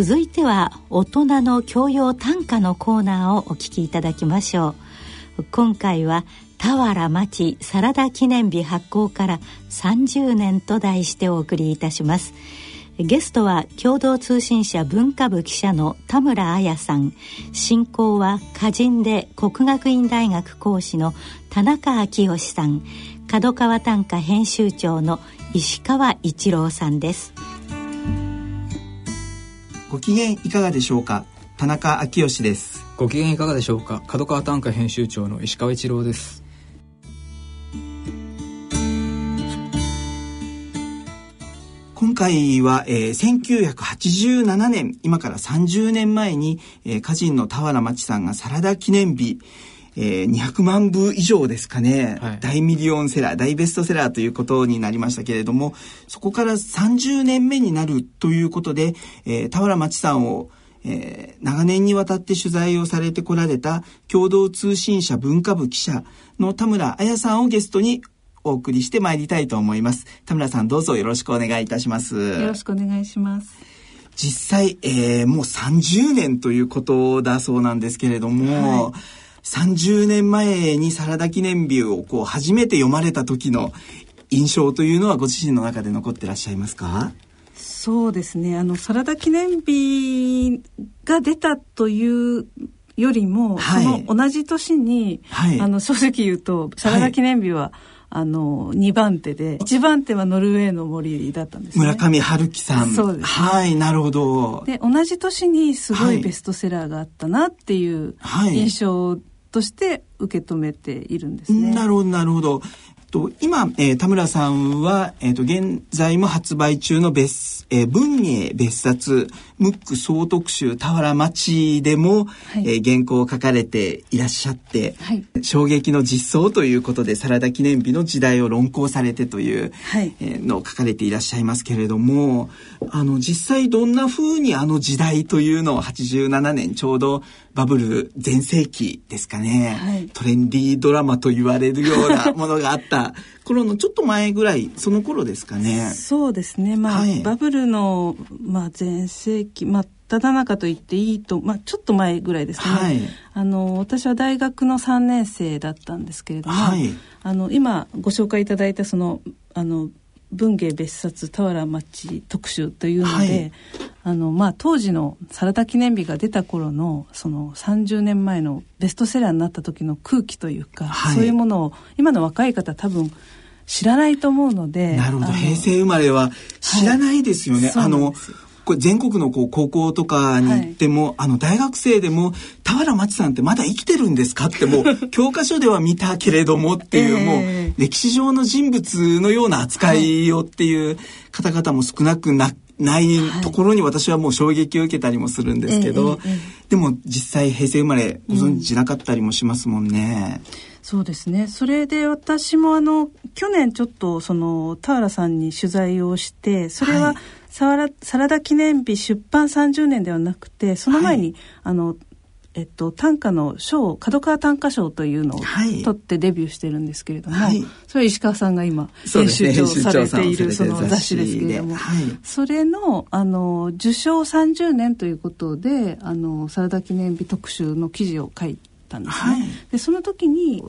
続いては大人の教養短歌のコーナーをお聞きいただきましょう。今回は俵町サラダ記念日発行から30年と題してお送りいたします。ゲストは共同通信社文化部記者の田村彩さん。進行は歌人で国学院大学講師の田中昭義さん。角川短歌編集長の石川一郎さんです。ご機嫌いかがでしょうか？田中昭義です。ご機嫌いかがでしょうか？角川短歌編集長の石川一郎です。今回は、えー、1987年今から30年前に、えー、歌人の俵町さんがサラダ記念日えー、200万部以上ですかね、はい、大ミリオンセラー大ベストセラーということになりましたけれどもそこから30年目になるということで、えー、俵町さんをえー、長年にわたって取材をされてこられた共同通信社文化部記者の田村彩さんをゲストにお送りしてまいりたいと思います。田村さんどうぞよろしくお願いいたします。よろしくお願いします。実際、えー、もう30年ということだそうなんですけれども、はい30年前にサラダ記念日をこう初めて読まれた時の印象というのはご自身の中で残ってらっしゃいますか？そうですね。あのサラダ記念日が出たというよりも、はい、その同じ年に、はい、あの正直言うとサラダ記念日は、はい。あの2番手で1番手はノルウェーの森だったんです、ね、村上春樹さん。そうです、ね、はいなるほど。で同じ年にすごいベストセラーがあったなっていう印象として受け止めているんですね。なるほどなるほど。と今、えー、田村さんは、えーと、現在も発売中の別、えー、文芸別冊ムック総特集俵町でも、はい、えー、原稿を書かれていらっしゃって、はい、衝撃の実相ということでサラダ記念日の時代を論考されてという、はい、えー、のを書かれていらっしゃいますけれどもあの実際どんなふうにあの時代というのを87年ちょうどバブル全盛期ですかね、はい、トレンディードラマと言われるようなものがあった頃のちょっと前ぐらいその頃ですかね。そうですね、まあ、はい、バブルの、まあ、全盛期、まあ、ただ中と言っていいと、まあ、ちょっと前ぐらいですね、はい、あの私は大学の3年生だったんですけれども、はい、あの今ご紹介いただいたそのあの文芸別冊俵町特集というので、はい、あのまあ、当時のサラダ記念日が出た頃のその30年前のベストセラーになった時の空気というか、はい、そういうものを今の若い方多分知らないと思うのでなるほど。平成生まれは知らないですよね。はい、あのこれ全国のこう高校とかに行っても、はい、あの大学生でも俵町さんってまだ生きてるんですかってもう 教科書では見たけれどもっていう、えー、もう歴史上の人物のような扱いをっていう方々も少なくなないところに私はもう衝撃を受けたりもするんですけど、えーえー、でも実際平成生まれご存知なかったりもしますもんね。うんそうですね。それで私もあの去年ちょっとその田原さんに取材をしてそれはサラ,、サラダ記念日出版30年ではなくてその前に、はい、あのえっと、短歌の賞角川短歌賞というのを取ってデビューしてるんですけれども、はい、それ石川さんが今編集長されているその雑誌ですけれども、はい、それのあの受賞30年ということであのサラダ記念日特集の記事を書いたんですね。はい、でその時に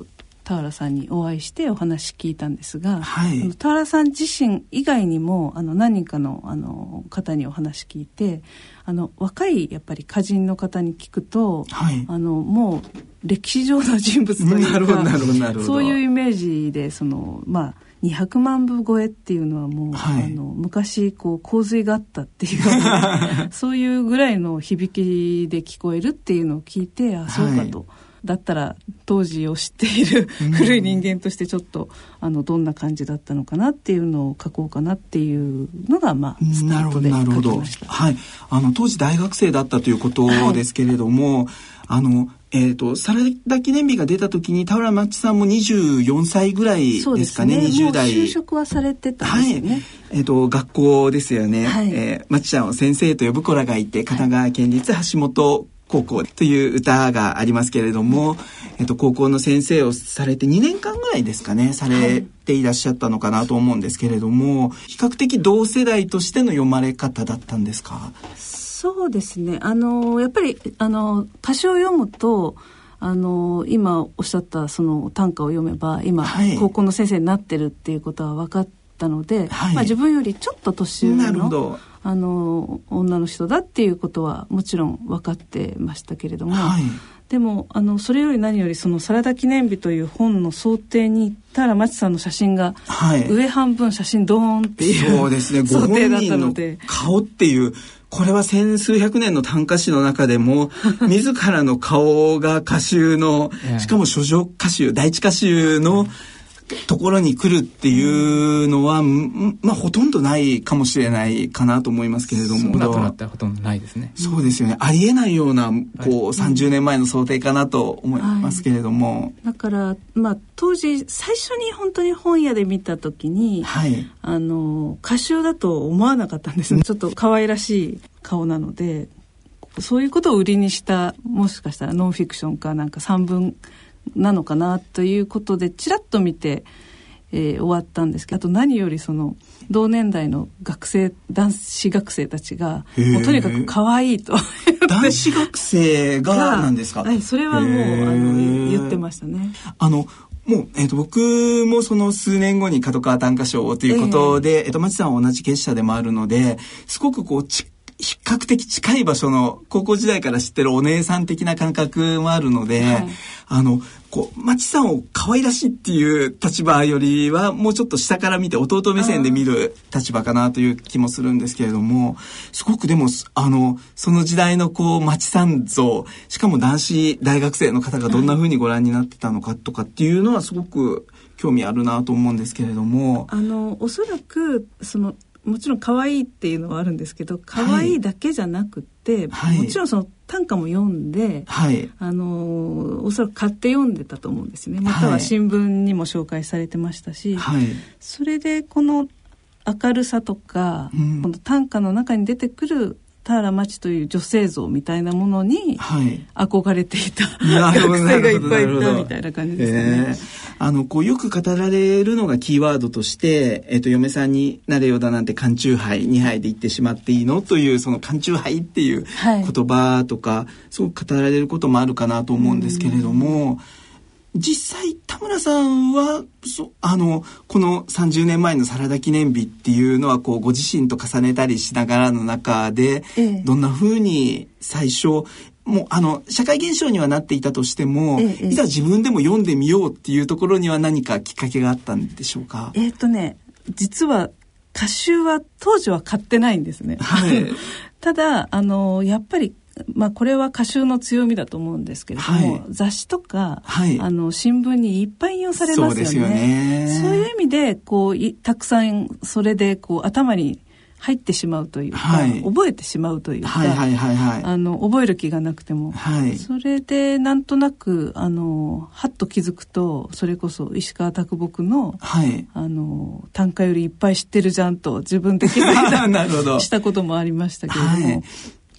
田原さんにお会いしてお話聞いたんですが、はい、田原さん自身以外にもあの何人かのあの方にお話聞いてあの若いやっぱり歌人の方に聞くと、はい、あのもう歴史上の人物というか そういうイメージでそのまあ200万部超えっていうのはもう、はい、あの昔こう洪水があったっていう そういうぐらいの響きで聞こえるっていうのを聞いてあそうかと。はいだったら当時を知っている古い人間としてちょっと、あのどんな感じだったのかなっていうのを書こうかなっていうのがまあスタートで書きました。はい、あの当時大学生だったということですけれども、はい、あのえっ、ー、と、サラダ記念日が出た時に、田浦町さんも24歳ぐらいですかね、ね20代。就職はされてたんですね。はい。えっ、ー、と、学校ですよね。はい、えー、町ちゃんを先生と呼ぶ子らがいて、神奈川県立橋本高校という歌がありますけれども、えっと、高校の先生をされて2年間ぐらいですかね、されていらっしゃったのかなと思うんですけれども、比較的同世代としての読まれ方だったんですか？そうですね。あのやっぱりあの歌詞を読むとあの今おっしゃったその短歌を読めば今、はい、高校の先生になってるっていうことは分かったので、はい、まあ、自分よりちょっと年上のあの女の人だっていうことはもちろん分かってましたけれども、はい、でもあのそれより何よりその「サラダ記念日」という本の想定に行ったら町さんの写真が、上半分写真ドーンっていうそうですね。想定だったので。顔っていうこれは千数百年の短歌詩の中でも、自らの顔が歌集の、しかも書状歌集、第一歌集のところに来るっていうのは、まあほとんどないかもしれないかなと思いますけれども。そうなったらほとんどないですね。そうですよね。ありえないような、こう、はい、30年前の想定かなと思いますけれども。はい、だから、まあ当時、最初に本当に本屋で見た時に、はい、あの、歌集だと思わなかったんですね。ちょっと可愛らしい顔なので、そういうことを売りにした、もしかしたらノンフィクションかなんか三文なのかなということでちらっと見て、えー、終わったんですけどあと何よりその同年代の学生男子学生たちがもうとにかく可愛いと。男子学生がなんですか？はいそれはもうあの言ってましたね。あのもう、えっ、ー、と、僕もその数年後に角川短歌賞ということで、えっ、ー、と、町さんは同じ結社でもあるので、すごくこう、ち比較的近い場所の高校時代から知ってるお姉さん的な感覚もあるので、はい、あの、こう、町さんを可愛らしいっていう立場よりは、もうちょっと下から見て弟目線で見る立場かなという気もするんですけれども、すごくでも、あの、その時代のこう、町さん像、しかも男子大学生の方がどんな風にご覧になってたのかとかっていうのはすごく興味あるなと思うんですけれども。あの、おそらく、その、もちろん可愛いっていうのはあるんですけど可愛いだけじゃなくて、はい、もちろんその短歌も読んで、はい、あのおそらく買って読んでたと思うんですね。または新聞にも紹介されてましたし、はい、それでこの明るさとか、うん、この短歌の中に出てくる田原町という女性像みたいなものに憧れていた、はい、学生がいっぱいいたみたいな感じですかね。えー、あのこうよく語られるのがキーワードとして、えっ、ー、と嫁さんになれよだなんて缶チューハイ2杯で言ってしまっていいの？というその缶チューハイっていう言葉とか、はい、すごく語られることもあるかなと思うんですけれども。実際田村さんはそあのこの30年前のサラダ記念日っていうのはこうご自身と重ねたりしながらの中で、ええ、どんなふうに最初もうあの社会現象にはなっていたとしても、え、いざ自分でも読んでみようっていうところには何かきっかけがあったんでしょうか？えっ、とね実は歌集は当時は買ってないんですね。はい、ただあのやっぱりまあ、これは歌集の強みだと思うんですけれども、はい、雑誌とか、はい、あの新聞にいっぱい引用されますよね。そうよね。いう意味でこうたくさんそれでこう頭に入ってしまうというか、はい、覚えてしまうというか、あの覚える気がなくても、はい、それでなんとなくあのはっと気づくとそれこそ石川啄木の,、はい、あの短歌よりいっぱい知ってるじゃんと自分で気づいた したこともありましたけれども。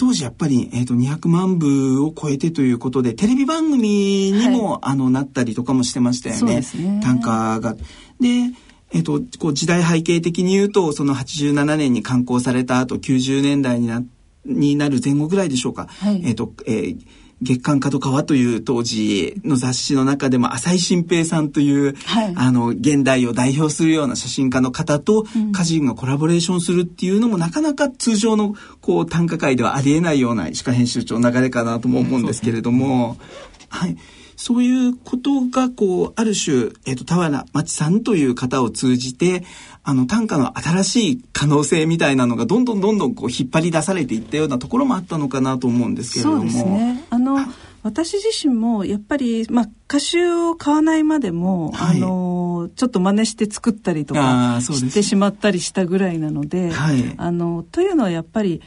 はい当時やっぱり、えーと、200万部を超えてということでテレビ番組にも、はい、あのなったりとかもしてましたよね、ね、短歌が。でえっ、ー、と、こう時代背景的に言うとその87年に刊行された後90年代になになる前後ぐらいでしょうか。はい、えっ、ー、と、えー月刊角川という当時の雑誌の中でも浅井新平さんという、はい、あの現代を代表するような写真家の方と歌人がコラボレーションするっていうのも、なかなか通常のこう短歌界ではありえないような石川編集長の流れかなとも思うんですけれども、はい。そういうことが、こう、ある種、えっ、ー、と、田原町さんという方を通じて、あの、短歌の新しい可能性みたいなのが、どんどんどんどんこう、引っ張り出されていったようなところもあったのかなと思うんですけれども。そうですね。あの、私自身もやっぱり、まあ、歌集を買わないまでも、はい、あのちょっと真似して作ったりとかしてしまったりしたぐらいなので、はい、あのというのはやっぱり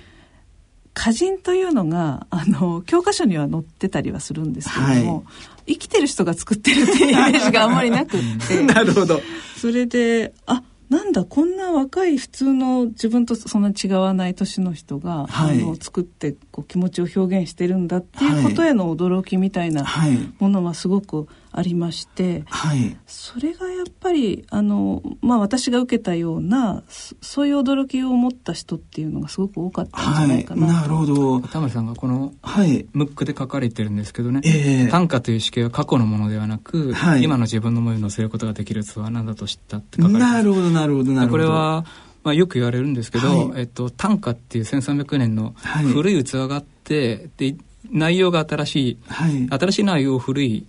歌人というのがあの教科書には載ってたりはするんですけれども、はい、生きてる人が作ってるっていう イメージがあんまりなくって。なるほど。それであなんだこんな若い普通の自分とそんな違わない年の人が、はい、あの作ってこう気持ちを表現してるんだっていうことへの驚きみたいなものはすごくありまして、はい。それがやっぱりあの、まあ、私が受けたようなそそういう驚きを持った人っていうのがすごく多かったんじゃはい。ないかなと、なるほど。田村さんがこのはい。ムックで書かれてるんですけどね、ええ短歌という式は過去のものではなく、はい今の自分の思いを乗せることができる器なんだと知ったって書かれてなるほど、なるほど、なるほど。これ、は、まあ、よく言われるんですけど、はいえっと、短歌っていう1300年のはい古い器があって、で内容が新しいはい。新しい内容を古い、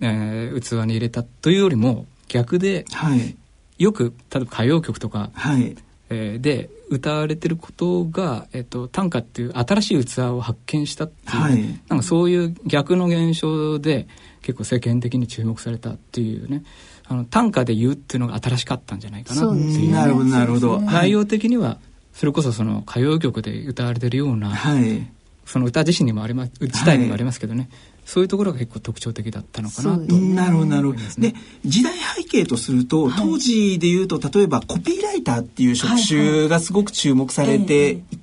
えー器に入れたというよりも逆ではい。よく例えば歌謡曲とか、はい。えーで歌われてることが、えっと、短歌っていう新しい器を発見したっていうね、はいなんかそういう逆の現象で結構世間的に注目されたっていうねあの短歌で言うっていうのが新しかったんじゃないかなっていうねなるほど、なるほど。ね内容的にはそれこそその歌謡曲で歌われてるような、はい。その歌自身にもあります自体にもありますけどね、そういうところが結構特徴的だったのかなと。ねなるほど、なるほど。で、時代背景とすると、当時で言うと、例えばコピーライターっていう職種がすごく注目されていて、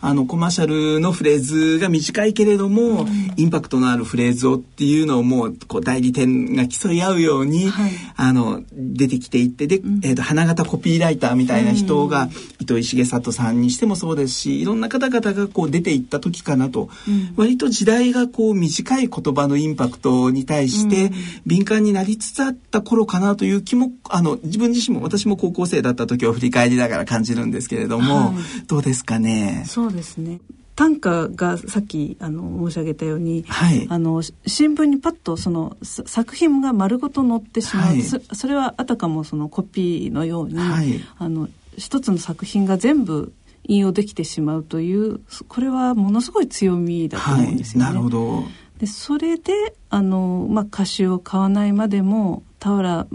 あの、コマーシャルのフレーズが短いけれども、インパクトのあるフレーズをっていうのをもう、こう、代理店が競い合うように、はい。あの、出てきていって、で、えっ、と、花形コピーライターみたいな人が、糸井重里さんにしてもそうですし、いろんな方々がこう出ていった時かなと、割と時代がこう短い言葉のインパクトに対して敏感になりつつあった頃かなという気も、あの、自分自身も私も高校生だった時を振り返りながら感じるんですけれども、はい。どうですかね？そうですね短歌がさっきあの申し上げたように、はいあのし新聞にパッとそのさ作品が丸ごと載ってしまう、はいそそれはあたかもそのコピーのように、はいあの一つの作品が全部引用できてしまうというこれはものすごい強みだとはい思うんです。よね。なるほど。でそれであの、まあ、歌集を買わないまでも田原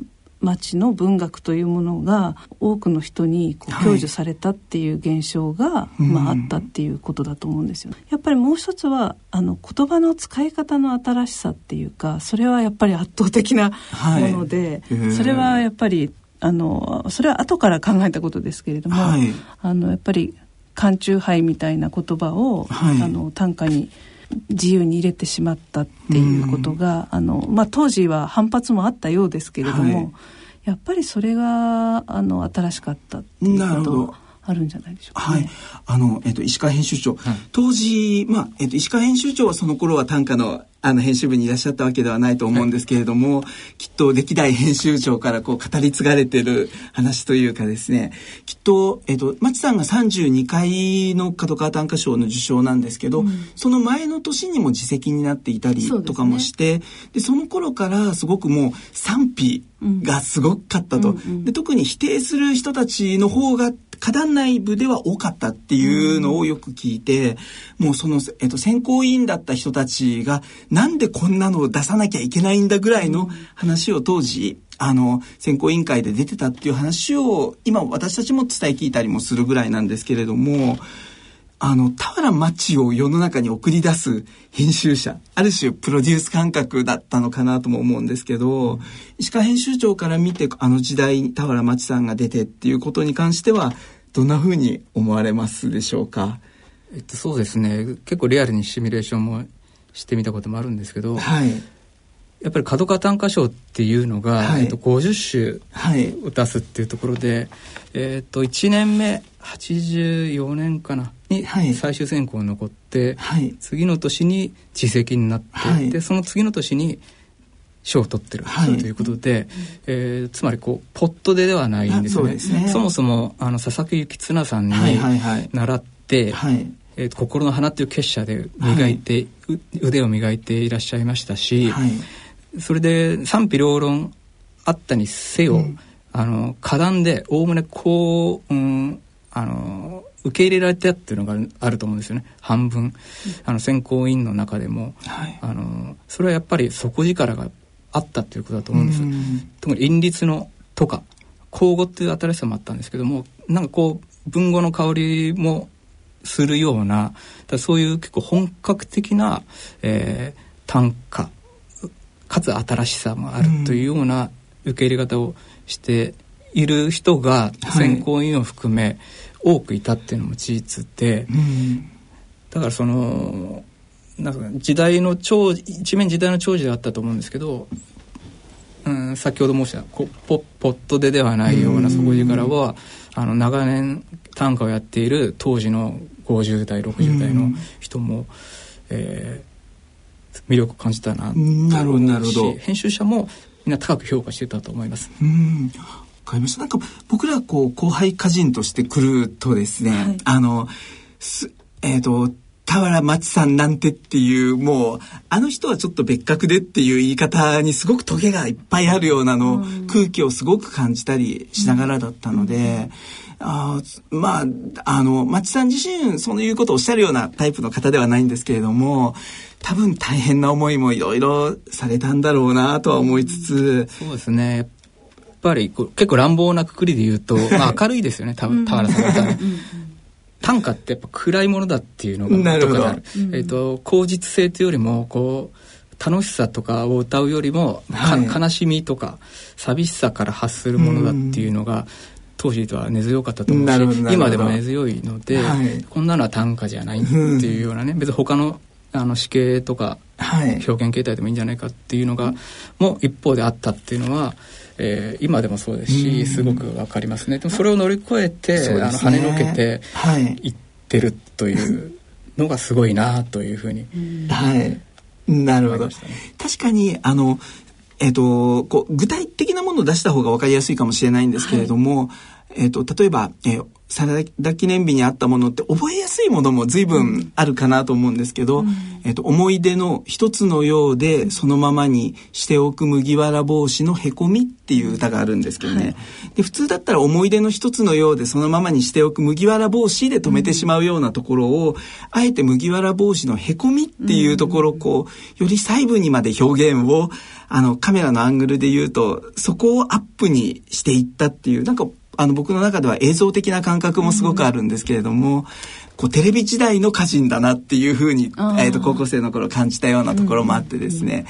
町の文学というものが多くの人にこうはい享受されたっていう現象が、うん。まあ、あったっていうことだと思うんですよ。やっぱりもう一つはあの言葉の使い方の新しさっていうかそれはやっぱり圧倒的なはい。もので、へー。それはやっぱりあのそれは後から考えたことですけれども、はい。あのやっぱり缶中杯みたいな言葉を、はい。あの短歌に自由に入れてしまったっていうことが、あのまあ、当時は反発もあったようですけれども、はいやっぱりそれがあの新しかったっていうことなるほどあるんじゃないでしょうか、はいね。。あの、えっと、石川編集長。はい当時、まあ、えっと、石川編集長はその頃は短歌の、あの、編集部にいらっしゃったわけではないと思うんですけれども、きっと歴代編集長からこう語り継がれてる話というかですね、きっと、えっと、町さんが32回の角川短歌賞の受賞なんですけど、その前の年にも自責になっていたりとかもして、でその頃からすごくもう賛否がすごかったと。うんうん。で特に否定する人たちの方が花壇内部では多かったっていうのをよく聞いて、もうその、えっと、選考委員だった人たちが、なんでこんなのを出さなきゃいけないんだぐらいの話を当時、あの、選考委員会で出てたっていう話を、今私たちも伝え聞いたりもするぐらいなんですけれども、あの、田原町を世の中に送り出す編集者、ある種プロデュース感覚だったのかなとも思うんですけど、石川編集長から見て、あの時代に田原町さんが出てっていうことに関しては、どんな風に思われますでしょうか？えっと、そうですね。結構リアルにシミュレーションもしてみたこともあるんですけど、はい。やっぱり角川短歌賞っていうのが、はいえっと、50はい。首を出すっていうところで、えっと1年目84年かなにはい最終選考に残って、はい。次の年に自責になって、はいでその次の年に賞を取ってるはいということで、えーつまりこうポットでではないんですよねあそうですねそもそもあの佐々木幸綱さんにはいはいはい習って、はい。えーと心の花っていう結社で磨いて、う腕を磨いていらっしゃいましたし、はい。それで賛否両論あったにせよ、うん。あの歌壇でおおむねこう、うん、あの受け入れられたっていうのがあると思うんですよね。半分、あの選考委員の中でも。はい。あのそれはやっぱり底力があったっていうことだと思うんです。うん。特に韻律のとか口語っていう新しさもあったんですけどもなんかこう文語の香りもするようなだそういう結構本格的な、えー短歌かつ新しさもあるというような受け入れ方をしている人がはい。選考委員を含め多くいたっていうのも事実で、うん。だからそのなんか時代の長一面時代の長寿であったと思うんですけどうん、先ほど申したこポポットでではないような底力はあの長年短歌をやっている当時の50代60代の人も、えー、魅力を感じたな。なるほど。なるほど編集者もみんな高く評価してたと思います。うん。わかりました。なんか僕らこう後輩歌人として来るとですね、はい、あのえっ、ー、と俵町さんなんてっていうもうあの人はちょっと別格でっていう言い方にすごくトゲがいっぱいあるようなの、うん、空気をすごく感じたりしながらだったので、うん、あまああの町さん自身そういうことをおっしゃるようなタイプの方ではないんですけれども多分大変な思いもいろいろされたんだろうなとは思いつつ、そうですね。やっぱり結構乱暴なくくりで言うと、まあ、明るいですよね田原さんが。短歌ってやっぱ暗いものだっていうのがなるほど、えっ、ー、と口実性というよりもこう楽しさとかを歌うよりも、はい、悲しみとか寂しさから発するものだっていうのが、当時とは根強かったと思うし今でも根強いので、はい、こんなのは短歌じゃないっていうようなね別に他のあの死刑とか表現形態でもいいんじゃないかっていうのが、も一方であったっていうのはえー、今でもそうですし、すごくわかりますね。でもそれを乗り越えて、ね、あの跳ねのけてい。ってるというのがすごいなというふうに、はい。なるほど、ね、確かにあのえっ、ー、とこう具体的なものを出した方が分かりやすいかもしれないんですけれども、はい、えっ、と例えば、えー、サラダ記念日にあったものって覚えやすいものも随分あるかなと思うんですけど、うん、えっと、思い出の一つのようでそのままにしておく麦わら帽子のへこみっていう歌があるんですけどね、はい、で普通だったら思い出の一つのようでそのままにしておく麦わら帽子で止めてしまうようなところを、うん、あえて麦わら帽子のへこみっていうところこうより細部にまで表現をあのカメラのアングルで言うとそこをアップにしていったっていうなんかあの僕の中では映像的な感覚もすごくあるんですけれども、こうテレビ時代の歌人だなっていうふうに、えー、と高校生の頃感じたようなところもあってですね、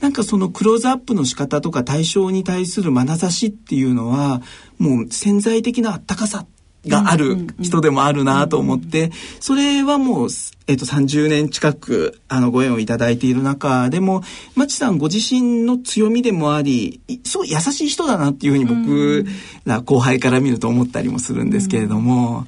なんかそのクローズアップの仕方とか対象に対する眼差しっていうのはもう潜在的なあったかさがある人でもあるなと思って、それはもう、えっと、30年近く、あの、ご縁をいただいている中でも、まちさんご自身の強みでもあり、すごい優しい人だなっていうふうに僕ら後輩から見ると思ったりもするんですけれども、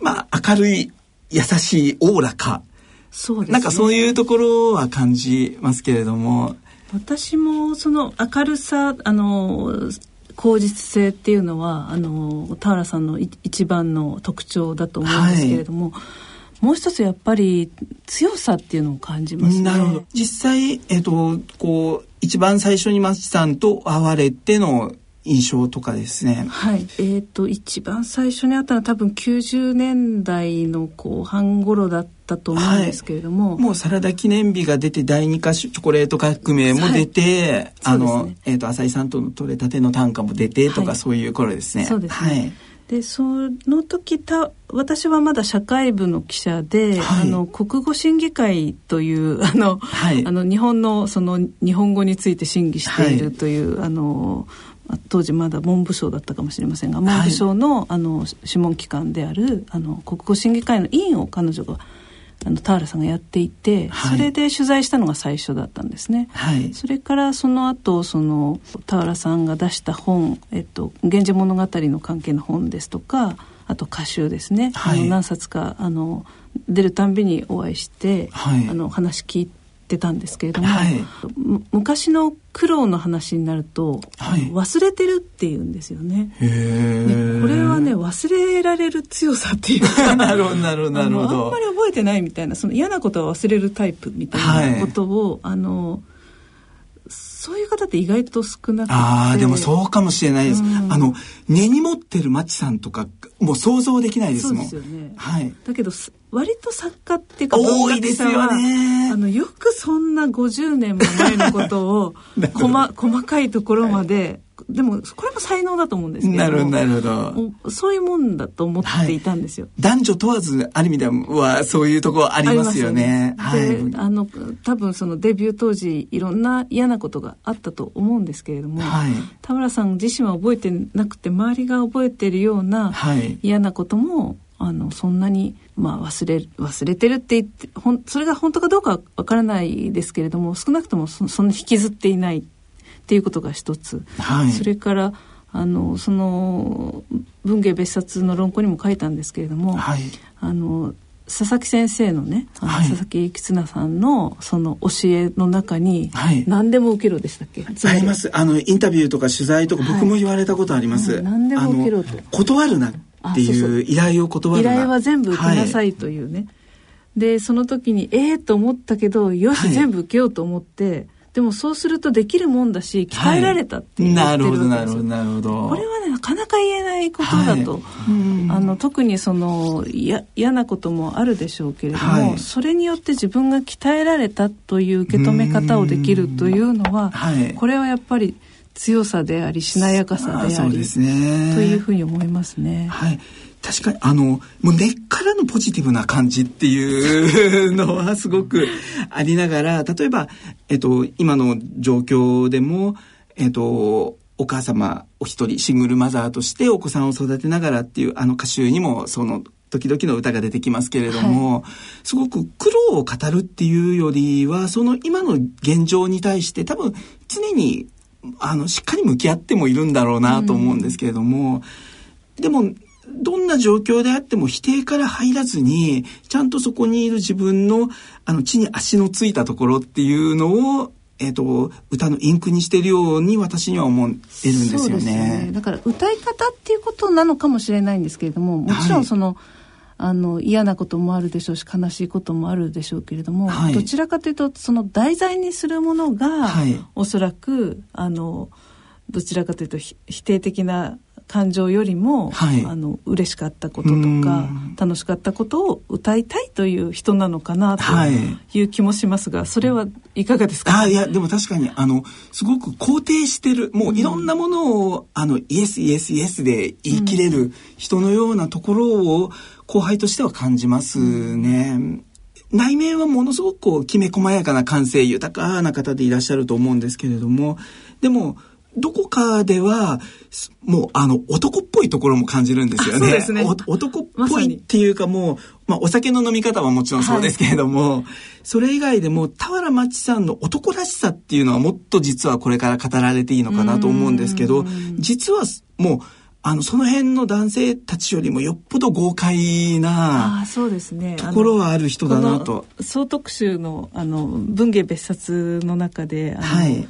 まあ、明るい、優しい、おおらか。そうですね。なんかそういうところは感じますけれども。私もその明るさ、あの、口実性っていうのはあの田原さんの一番の特徴だと思うんですけれども、はい、もう一つやっぱり強さっていうのを感じますね。なるほど。実際、えっ、と、こう、一番最初に松さんと会われての印象とかですね。はい。えっ、ー、と、一番最初に会ったのは多分90年代の後半頃だったと思うんですけれども。はい、もうサラダ記念日が出て、第二回チョコレート革命も出て、はい、あの、ね、えっ、ー、と、浅井さんとの取れたての短歌も出てとか、はい、そういう頃ですね。そうですね。はいでその時た私はまだ社会部の記者で、はい、あの国語審議会という あの、はい、あの日本のその日本語について審議しているという、はい、あの当時まだ文部省だったかもしれませんが文部省のはい、あの諮問機関であるあの国語審議会の委員を彼女があの田原さんがやっていて、はい、それで取材したのが最初だったんですね。はい、それからその後その田原さんが出した本「えっと、源氏物語」の関係の本ですとかあと歌集ですね、はい、あの何冊かあの出るたんびにお会いして、はい、あの話聞いて。ってたんですけれども、はい、昔の苦労の話になると、はい、忘れてるって言うんですよね。ねこれはね忘れられる強さっていうか なるほどなるほどあんまり覚えてないみたいなその嫌なことは忘れるタイプみたいなことを、はい、あのそういう方って意外と少なくて。ああでもそうかもしれないです、うん、あの根に持ってるマチさんとかもう想像できないですもん。そうですよね、はい、だけど割と作家っていうか多いですよね。あのよくそんな50年も前のことを 細細かいところまででもこれも才能だと思うんですけど。なるほどなるほど。そういうもんだと思っていたんですよ、はい、男女問わずある意味ではそういうところありますよね。はい、あの多分そのデビュー当時いろんな嫌なことがあったと思うんですけれども、はい、田村さん自身は覚えてなくて周りが覚えてるような嫌なことも、あのそんなにまあ忘れ忘れてるって言ってほんそれが本当かどうかわからないですけれども少なくともそそんな引きずっていないっていうことが一つ、はい、それからあのその文芸別冊の論考にも書いたんですけれども、はい、あの佐々木先生のね、はい、佐々木吉綱さんのその教えの中に、はい、何でも受けろでしたっけ？あります。あのインタビューとか取材とか僕も言われたことあります、はい、何でも受けろと。断るなっていう依頼を断るな。依頼は全部受けなさいというね、でその時にええー、と思ったけどよし、全部受けようと思ってでもそうするとできるもんだし鍛えられたって言ってるわけですよ、はい、なるほどなるほど。これはねなかなか言えないことだと、はい、あの特にその嫌なこともあるでしょうけれども、はい、それによって自分が鍛えられたという受け止め方をできるというのは、これはやっぱり強さでありしなやかさであり、ね、というふうに思いますね。はい確かにあのもう根っからのポジティブな感じっていうのはすごくありながら例えば、えっと、今の状況でも、えっと、お母様お一人シングルマザーとしてお子さんを育てながらっていうあの歌集にもその時々の歌が出てきますけれども、はい、すごく苦労を語るっていうよりはその今の現状に対して多分常にあのしっかり向き合ってもいるんだろうなと思うんですけれども、うん、でもどんな状況であっても否定から入らずに、ちゃんとそこにいる自分の、あの、地に足のついたところっていうのを、えっ、ー、と、歌のインクにしてるように私には思えるんですよね。ね。だから歌い方っていうことなのかもしれないんですけれども、もちろんその、はい、あの嫌なこともあるでしょうし悲しいこともあるでしょうけれども、はい、どちらかというとその題材にするものが、はい、おそらくあのどちらかというと否定的な感情よりも、はい、あの嬉しかったこととか楽しかったことを歌いたいという人なのかなとい。う気もしますが、はい、それはいかがですか？あいやでも確かにあのすごく肯定してるもういろんなものを、うん、あのイエスイエスイエスで言い切れる人のようなところを後輩としては感じますね。うん内面はものすごくこうきめ細やかな感性豊かな方でいらっしゃると思うんですけれどもでもどこかでは、もうあの男っぽいところも感じるんですよね。ね男っぽいっていうかもう、まあお酒の飲み方はもちろんそうですけれども、はい、それ以外でも俵町さんの男らしさっていうのはもっと実はこれから語られていいのかなと思うんですけど、実はもう、あの、その辺の男性たちよりもよっぽど豪快な、あそうですね。ところはある人だなと。総特集の、あの、文芸別冊の中で、はい。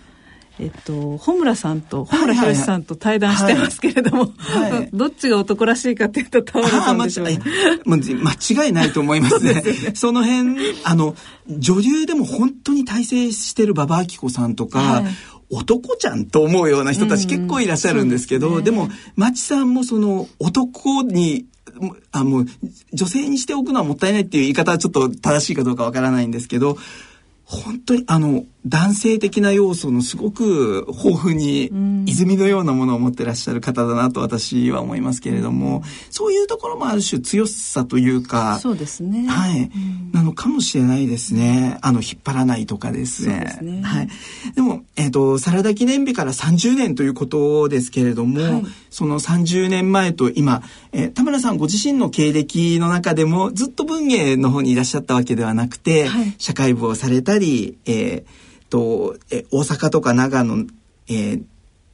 えっと、穂村さんと穂村博さんと対談してますけれども、はい。はい、どっちが男らしいかっていうと田原さんでしょう、ね、間違いないと思いますね。その辺あの女流でも本当に大成してる馬場明子さんとか、はい、男ちゃんと思うような人たち結構いらっしゃるんですけど、うんでね、でも町さんもその男にあもう女性にしておくのはもったいないっていう言い方はちょっと正しいかどうかわからないんですけど本当にあの男性的な要素のすごく豊富に泉のようなものを持ってらっしゃる方だなと私は思いますけれども、そういうところもある種強さというかそうですね。はい、なのかもしれないですね。あの引っ張らないとかですね。ですね。はい、でも、えーと、サラダ記念日から30年ということですけれども、はい、その30年前と今、えー、田村さんご自身の経歴の中でもずっと文芸の方にいらっしゃったわけではなくて、はい、社会部をされたり、えーと、え大阪とか長野、えー、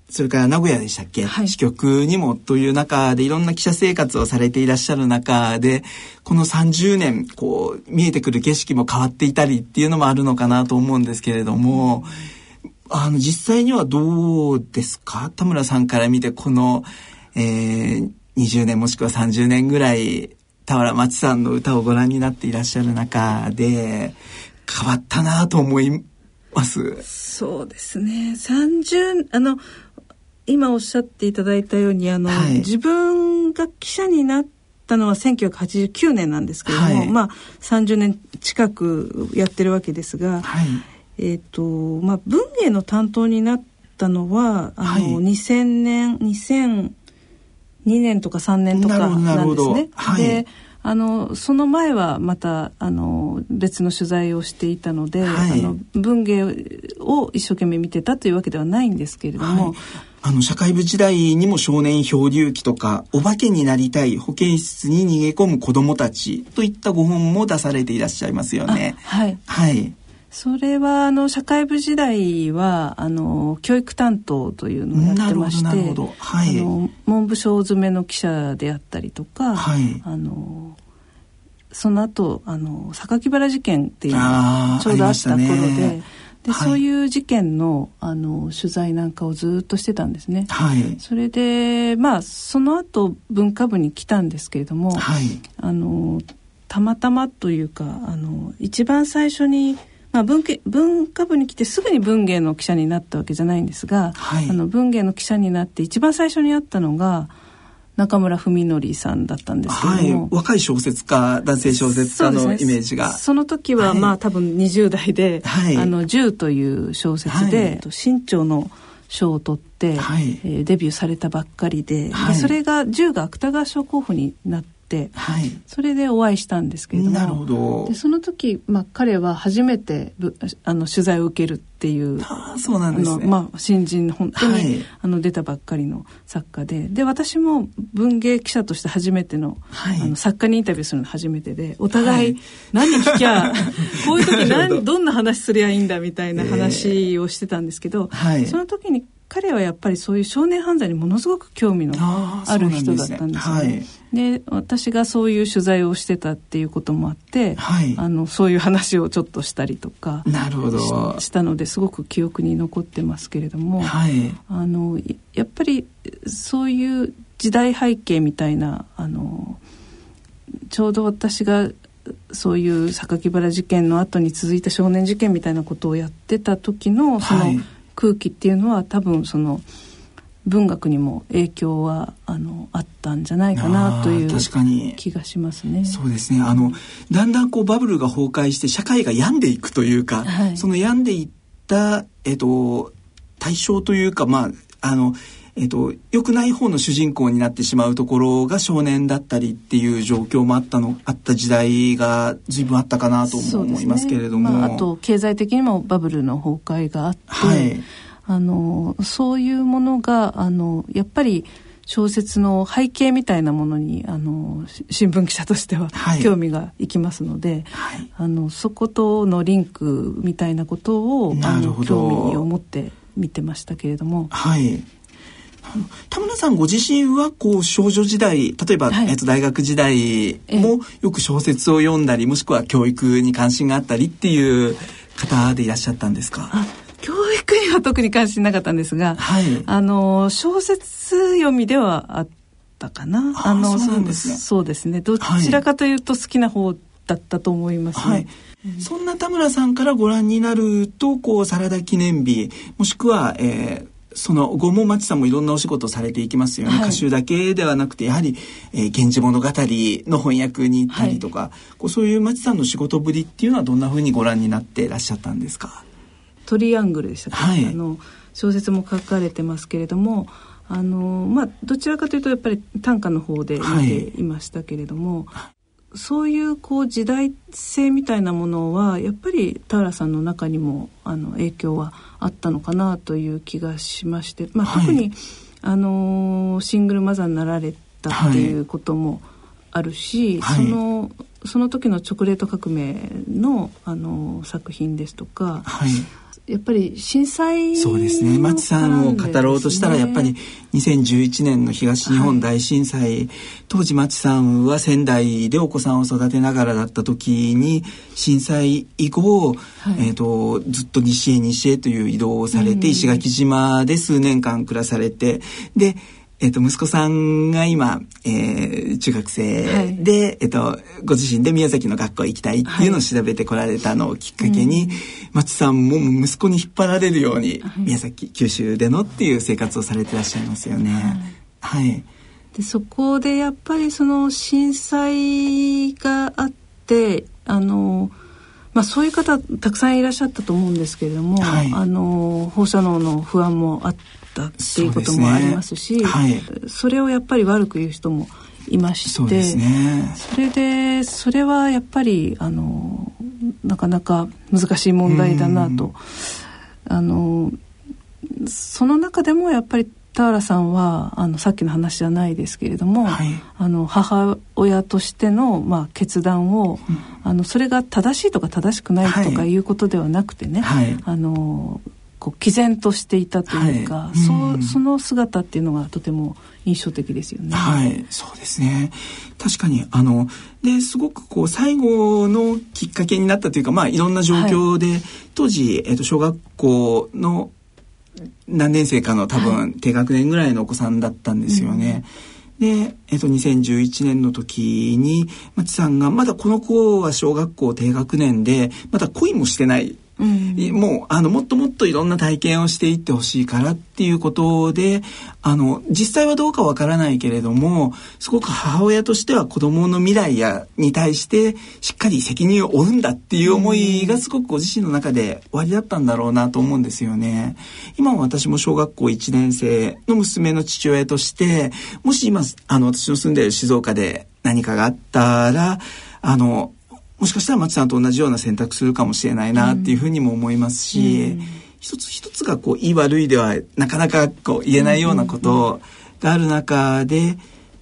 それから名古屋でしたっけ、はい、支局にもという中でいろんな記者生活をされていらっしゃる中でこの30年こう見えてくる景色も変わっていたりっていうのもあるのかなと思うんですけれども、あの実際にはどうですか？田村さんから見てこの、えー、20年もしくは30年ぐらい田原町さんの歌をご覧になっていらっしゃる中で変わったなと思います。そうですね。30あの今おっしゃっていただいたようにあの、はい、自分が記者になったのは1989年なんですけれども、はい、まあ30年近くやってるわけですが、はい、えっ、ー、とまあ文芸の担当になったのはあの、はい、2000年2002年とか3年とかなんですね。であのその前はまたあの別の取材をしていたので、はい、あの文芸を一生懸命見てたというわけではないんですけれども。はいあの、社会部時代にも少年漂流記とか、お化けになりたい保健室に逃げ込む子供たちといったご本も出されていらっしゃいますよね。はい。はい。それはあの社会部時代はあの教育担当というのをやってまして、はい、あの文部省詰めの記者であったりとか、はい、あのその後あの榊原事件っていうのがちょうどあった頃で。で、はい、そういう事件のあの取材なんかをずっとしてたんですね。はい、それでまあその後文化部に来たんですけれども、はい、あのたまたまというかあの一番最初にまあ、文文化部に来てすぐに文芸の記者になったわけじゃないんですが、はい、あの文芸の記者になって一番最初に会ったのが中村文則さんだったんですけども、はい、若い小説家男性小説家のイメージが。そ、ね,、の時は、まあ多分20代で「はい、あの10」という小説で、新潮の賞を取って、はい、えー、デビューされたばっかりではい、でそれが10が芥川賞候補になって。はい、それでお会いしたんですけれど。もなるほど。でその時、まあ、彼は初めてあの取材を受けるっていうあそうなんですね、まあ、新人本当に、はい、あの出たばっかりの作家で。で私も文芸記者として初めてのはい、あの作家にインタビューするの初めてでお互い何聞きゃ、こういう時何ど。んな話すりゃいいんだみたいな話をしてたんですけど、えー、その時に彼はやっぱりそういう少年犯罪にものすごく興味のある人だったんですよね。で、ね。はい、私がそういう取材をしてたっていうこともあって、はい、あのそういう話をちょっとしたりとかなるほど。したのですごく記憶に残ってますけれども、はい、あのやっぱりそういう時代背景みたいなあのちょうど私がそういう榊原事件の後に続いた少年事件みたいなことをやってた時のその、はい空気っていうのは多分その文学にも影響はあのあったんじゃないかなという気がしますね。そうですね。あのだんだんこうバブルが崩壊して社会が病んでいくというか、はい、その病んでいった、えっと、対象というかまああのえっと、良くない方の主人公になってしまうところが少年だったりっていう状況もあったのあった時代が随分あったかなと思いますけれども、ね。まあ、あと経済的にもバブルの崩壊があって、はい、あのそういうものがあのやっぱり小説の背景みたいなものにあの新聞記者としては興味がいきますので、はい、あのそことのリンクみたいなことをあの興味を持って見てましたけれども。はい田村さんご自身はこう少女時代例えば、はい、えっと、大学時代もよく小説を読んだりもしくは教育に関心があったりっていう方でいらっしゃったんですか？教育には特に関心なかったんですが、はい、あの小説読みではあったかな。あのそうですね。そうです。ね。どちらかというと好きな方だったと思いますね、はい。そんな田村さんからご覧になるとこうサラダ記念日もしくは、えー、その後も町さんもいろんなお仕事をされていきますよね、はい、歌集だけではなくてやはり「えー、源氏物語」の翻訳に行ったりとか、はい、こうそういう町さんの仕事ぶりっていうのはどんなふうにご覧になっていらっしゃったんですか？トリアングルでしたはい、あの小説も書かれてますけれどもあのまあどちらかというとやっぱり短歌の方で見てい。ましたけれども、はいそういうこう時代性みたいなものはやっぱり田原さんの中にもあの影響はあったのかなという気がしまして、まあ、特に、はい、あのシングルマザーになられたっていうこともあるし、はい、そのその時のチョコレート革命のあの作品ですとか、はい、やっぱり震災、そうですね。松さんを語ろうとしたらやっぱり2011年の東日本大震災、はい、当時松さんは仙台でお子さんを育てながらだった時に震災以降、はい、えーと、ずっと西へ西へという移動をされて、石垣島で数年間暮らされてでえっと、息子さんが今、えー、中学生で、はい、えっと、ご自身で宮崎の学校行きたいっていうのを調べてこられたのをきっかけに、はい、松さんも息子に引っ張られるように、はい、宮崎、九州でのっていう生活をされてらっしゃいますよね。はい。でそこでやっぱりその震災があって、あの、まあ、そういう方たくさんいらっしゃったと思うんですけれども、はい、あの放射能の不安もあったっていうこともありますし、ねはい、それをやっぱり悪く言う人もいましてそ、ね,、れでそれはやっぱりあのなかなか難しい問題だなと。あのその中でもやっぱり田俵さんはあのさっきの話じゃないですけれども、はい、あの母親としての、まあ、決断を、うん、あのそれが正しいとか正しくないとかいうことではなくてね、はい、あのこう毅然としていたというか、はいうん、そその姿っていうのがとても印象的ですよね。はい、そうですね。確かにあのですごくこう最後のきっかけになったというか、まあいろんな状況で、はい、当時えっ、ー、と小学校の何年生かの多分低学年ぐらいのお子さんだったんですよね。うん、で、えっ、ー、と2011年の時にまちさんがまだこの子は小学校低学年でまだ恋もしてないうん、もうあのもっともっといろんな体験をしていってほしいからっていうことであの実際はどうかわからないけれどもすごく母親としては子供の未来やに対してしっかり責任を負うんだっていう思いがすごくご自身の中で終わりだったんだろうなと思うんですよね。今私も小学校1年生の娘の父親としてもし今あの私の住んでいる静岡で何かがあったらあのもしかしたら松さんと同じような選択するかもしれないなっていうふうにも思いますし、うん、一つ一つがこういい悪いではなかなかこう言えないようなことがある中で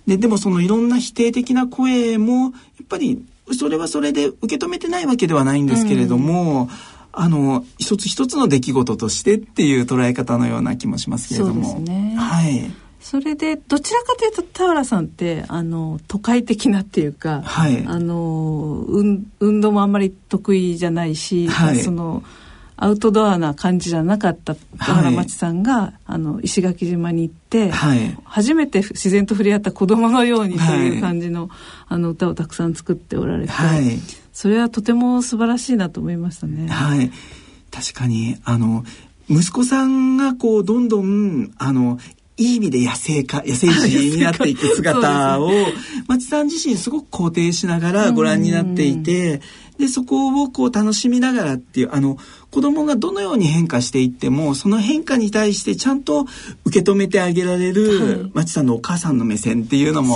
ででもそのいろんな否定的な声もやっぱりそれはそれで受け止めてないわけではないんですけれども、うん、あの一つ一つの出来事としてっていう捉え方のような気もしますけれども。ね、はいそれでどちらかというと田さんってあの都会的なっていうか、はい、あの運運動もあんまり得意じゃないし、はい、そのアウトドアな感じじゃなかった田原町さんが、はい、あの石垣島に行って、はい、初めて自然と触れ合った子供のようにという感じの,、あの歌をたくさん作っておられて、それはとても素晴らしいなと思いましたね。はい、確かにあの息子さんがこうどんどんあのいい意味で野生化、野生児になっていく姿を、松さん自身すごく肯定しながらご覧になっていて、で、そこをこう楽しみながらっていう、あの、子供がどのように変化していっても、その変化に対してちゃんと受け止めてあげられる、松さんのお母さんの目線っていうのも、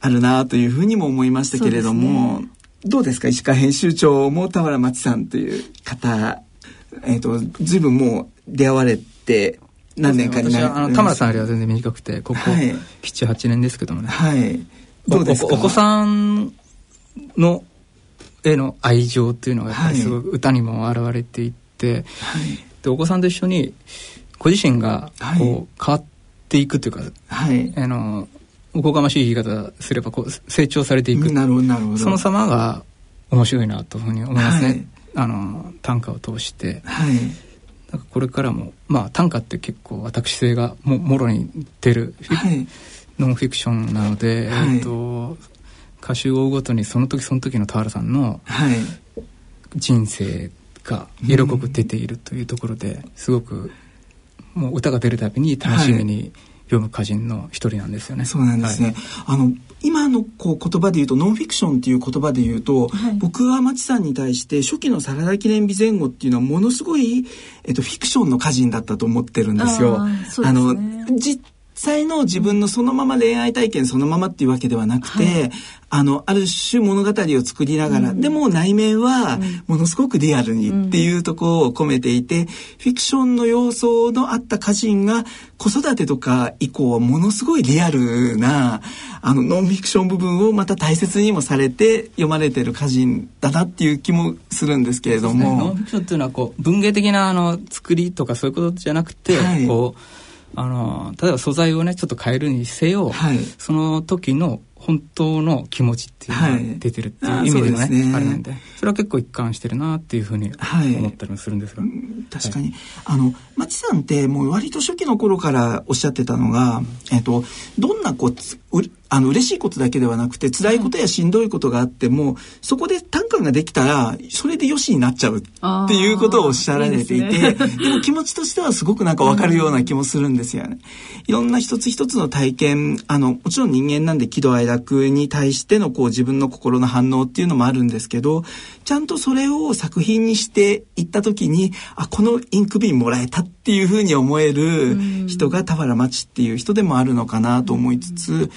あるなというふうにも思いましたけれども、どうですか石川編集長も田原町さんという方、えっ、ー、と、随分もう出会われて、何年かになる、あの田村さんよりは全然短くてここ、はい、78年ですけどもね、はい、どうですか？お子さんのへの愛情っていうのがやっぱりすごく歌にも表れていって、はい、でお子さんと一緒にご自身がこう変わっていくというか、はい、あのおこがましい言い方すればこう成長されていく。なるほどなるほど。その様が面白いなというふうに思いますね、はい、あの短歌を通して。はいなんかこれからもまあ短歌って結構私性がももろに出る、はい、ノンフィクションなので、はい、えっと歌集を追うごとにその時その時の田原さんの人生が色濃く出ているというところですごくもう歌が出るたびに楽しみに読む歌人の一人なんですよね。そうなんですね。はい、あの今のこう言葉で言うとノンフィクションっていう言葉で言うと、はい、僕は町さんに対して初期のサラダ記念日前後っていうのはものすごい、えっと、フィクションの歌人だったと思ってるんですよ。あ、ね、の実際の自分のそのまま恋愛体験そのままっていうわけではなくて、はい、あの、ある種物語を作りながら、うん、でも内面はものすごくリアルにっていうところを込めていて、うん、フィクションの要素のあった歌人が子育てとか以降はものすごいリアルな、あの、ノンフィクション部分をまた大切にもされて読まれてる歌人だなっていう気もするんですけれども。ね、ノンフィクションっていうのはこう、文芸的なあの、作りとかそういうことじゃなくて、はい、こう、あの例えば素材をねちょっと変えるにせよ、はい、その時の本当の気持ちっていうのが出てるっていう意味でもねはい、ね。あれなんでそれは結構一貫してるなっていうふうに思ったりもするんですが、はい、確かに、あの町さんってもう割と初期の頃からおっしゃってたのが、えっと、どんなこうあの嬉しいことだけではなくて辛いことやしんどいことがあっても、そこで短歌ができたらそれでよしになっちゃうっていうことをおっしゃられていてで、ね,、も気持ちとしてはすごくなんかわかるような気もするんですよね。いろんな一つ一つの体験あのもちろん人間なんで喜怒哀楽に対してのこう自分の心の反応っていうのもあるんですけどちゃんとそれを作品にしていった時にあこのインク瓶もらえたっていうふうに思える人が田原町っていう人でもあるのかなと思いつつ。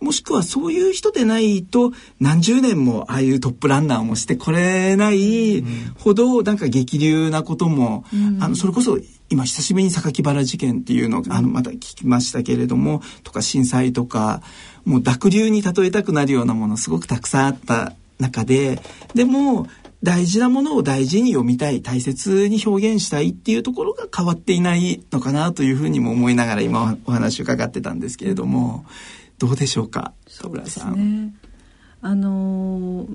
もしくはそういう人でないと何十年もああいうトップランナーもしてこれないほどなんか激流なことも、うん、あのそれこそ今久しぶりに榊原事件っていうのをあのまた聞きましたけれどもとか震災とかもう濁流に例えたくなるようなものすごくたくさんあった中ででも大事なものを大事に読みたい大切に表現したいっていうところが変わっていないのかなというふうにも思いながら今お話を伺ってたんですけれどもどうでしょうかそうですね。あの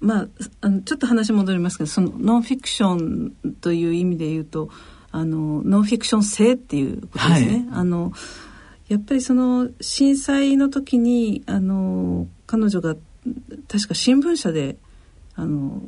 まああのちょっと話戻りますけどそのノンフィクションという意味で言うとあのノンフィクション性っていうことですね。はい、あのやっぱりその震災の時にあの彼女が確か新聞社であの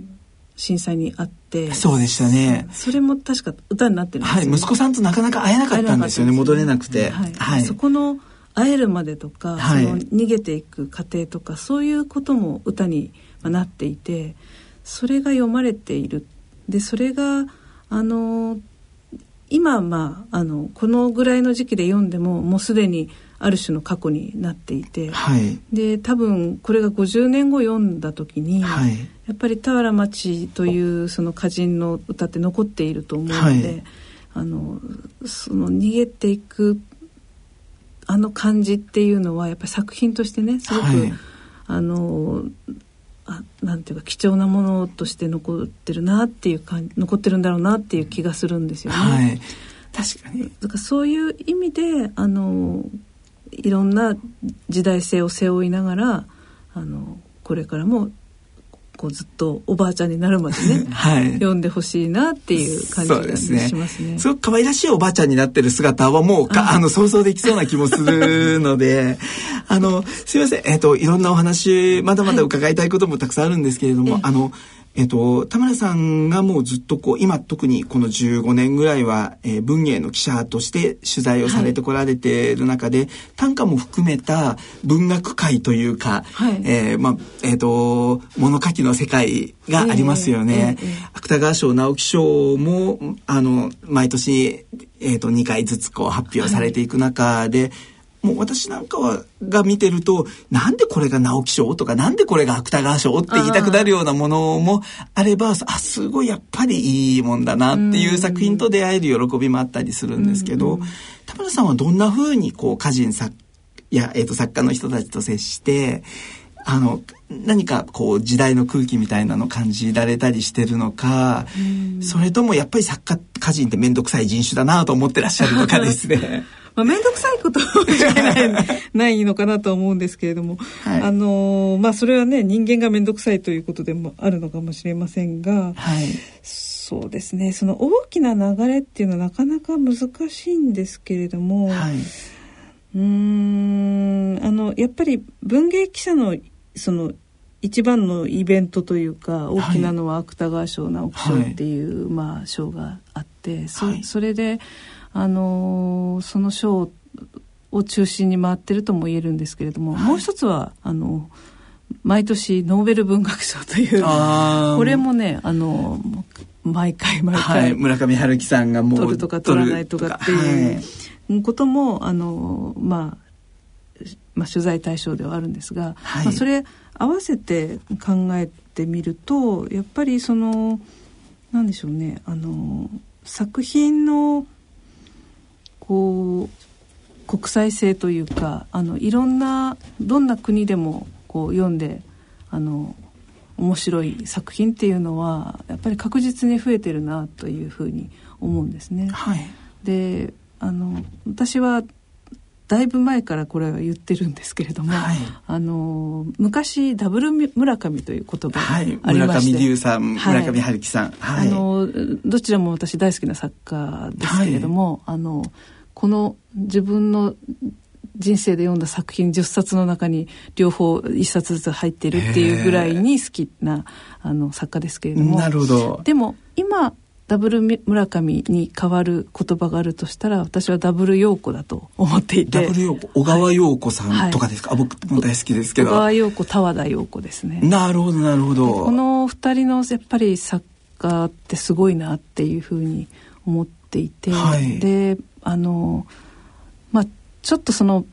震災にあってそうでしたね。それも確か歌になってるんですよ、ね、はい息子さんとなかなか会えなかったんですよね、ね、戻れなくて、はい、はい、そこの会えるまでとか、はい、その逃げていく過程とかそういうことも歌になっていてそれが読まれている。でそれがあの今まああのこのぐらいの時期で読んでももうすでにある種の過去になっていて、はい、で多分これが50年後読んだ時に、はい、やっぱり俵町というその歌人の歌って残っていると思うので、はい、あのその逃げていくあの感じっていうのはやっぱり作品としてねすごく、あのあなんていうか貴重なものとして残ってるなっていうか残ってるんだろうなっていう気がするんですよね。はい、確かに。だからそういう意味であのいろんな時代性を背負いながらあのこれからもこうずっとおばあちゃんになるまでね、はい、読んでほしいなっていう感じがしますね。すごく可愛らしいおばあちゃんになってる姿はもうかあの想像できそうな気もするので、あのすみません。えっ、ー、といろんなお話まだまだ伺いたいこともたくさんあるんですけれども、はい、あのえっと、田村さんがもうずっとこう、今特にこの15年ぐらいは、えー、文芸の記者として取材をされてこられている中で、はい、短歌も含めた文学界というか、はい、えー、まあ、えっ、ー、と、物書きの世界がありますよね。えーえー、芥川賞、直木賞も、あの、毎年、えっ、と、2回ずつこう発表されていく中で、はいもう私なんかはが見てるとなんでこれが直木賞とかなんでこれが芥川賞って言いたくなるようなものもあればあすごいやっぱりいいもんだなっていう作品と出会える喜びもあったりするんですけど田村さんはどんなふうにこう歌人作や、えー、と作家の人たちと接してあの何かこう時代の空気みたいなの感じられたりしてるのかそれともやっぱり作家歌人って面倒くさい人種だなと思ってらっしゃるのかですね。まあ、面倒くさいことじゃ ないないのかなと思うんですけれども、はい、あのまあそれはね人間が面倒くさいということでもあるのかもしれませんが、はい、そうですね。その大きな流れっていうのはなかなか難しいんですけれども、はい、うんあのやっぱり文芸記者のその一番のイベントというか大きなのは芥川賞直木賞っていう、まあ賞があって、そそれであのその賞を中心に回ってるとも言えるんですけれども、はい、もう一つはあの毎年ノーベル文学賞というこれもねあの毎回毎回、はい、村上春樹さんがもう取るとか取らないとかっていうこともあの、まあ、まあ取材対象ではあるんですが、はい、まあ、それ合わせて考えてみるとやっぱりそのなんでしょうねあの作品のこう国際性というかあのいろんなどんな国でもこう読んであの面白い作品っていうのはやっぱり確実に増えてるなというふうに思うんですね。はい、であの私はだいぶ前からこれは言ってるんですけれども、はい、あの昔ダブル村上という言葉がありまして、はい、村上龍さん、村上春樹さん、あのどちらも私大好きな作家ですけれども、あのこの自分の人生で読んだ作品10冊の中に両方1冊ずつ入っているっていうぐらいに好きなあの作家ですけれども。なるほど。でも今ダブル村上に変わる言葉があるとしたら私はダブル陽子だと思っていて。ダブル陽子小川陽子さんとかですか、はい、僕も大好きですけど。小川陽子田和田陽子ですね。なるほどなるほど。この二人のやっぱり作家ってすごいなっていうふうに思っていて、はい、であのまあちょっとその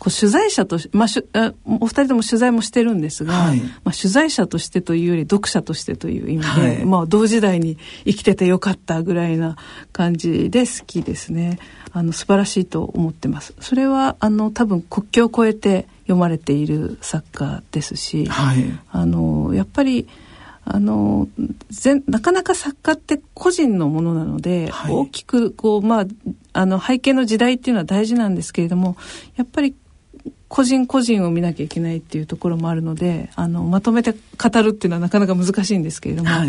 こう取材者とし、まあ、しお二人とも取材もしてるんですが、はい、まあ、取材者としてというより読者としてという意味で、はい、まあ、同時代に生きててよかったぐらいな感じで好きですね。あの素晴らしいと思ってます。それはあの多分国境を越えて読まれている作家ですし、はい、あのやっぱりあのぜなかなか作家って個人のものなので、はい、大きくこう、まあ、あの背景の時代っていうのは大事なんですけれどもやっぱり個人個人を見なきゃいけないっていうところもあるのであのまとめて語るっていうのはなかなか難しいんですけれども、はい、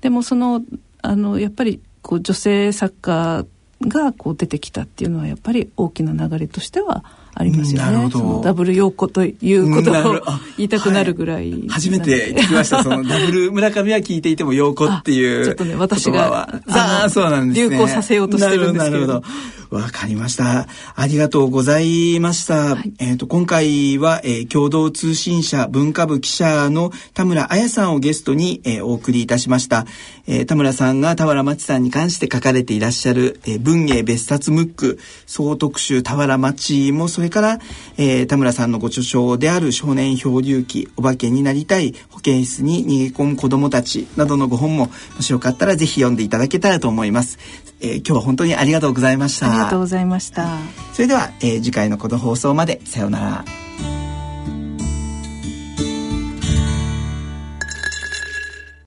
でもそのあのやっぱりこう女性作家がこう出てきたっていうのはやっぱり大きな流れとしてはありますよね。ダブル陽子ということを言いたくなるぐらい、はい、初めて聞きました。そのダブル村上は聞いていても陽子っていう。ちょっとね、私があそうなんですね、流行させようとしてるんですけど。なるほど。わかりました。ありがとうございました。はい、えっ、ー、と、今回は、えー、共同通信社文化部記者の田村彩さんをゲストに、えー、お送りいたしました。えー、田村さんが田原町さんに関して書かれていらっしゃる、えー、文芸別冊ムック、総特集田原町も、それから、えー、田村さんのご著書である少年漂流記、お化けになりたい保健室に逃げ込む子供たちなどのご本も、もしよかったらぜひ読んでいただけたらと思います。えー、今日は本当にありがとうございました。ありがとうございました。それでは、えー、次回のこの放送までさようなら。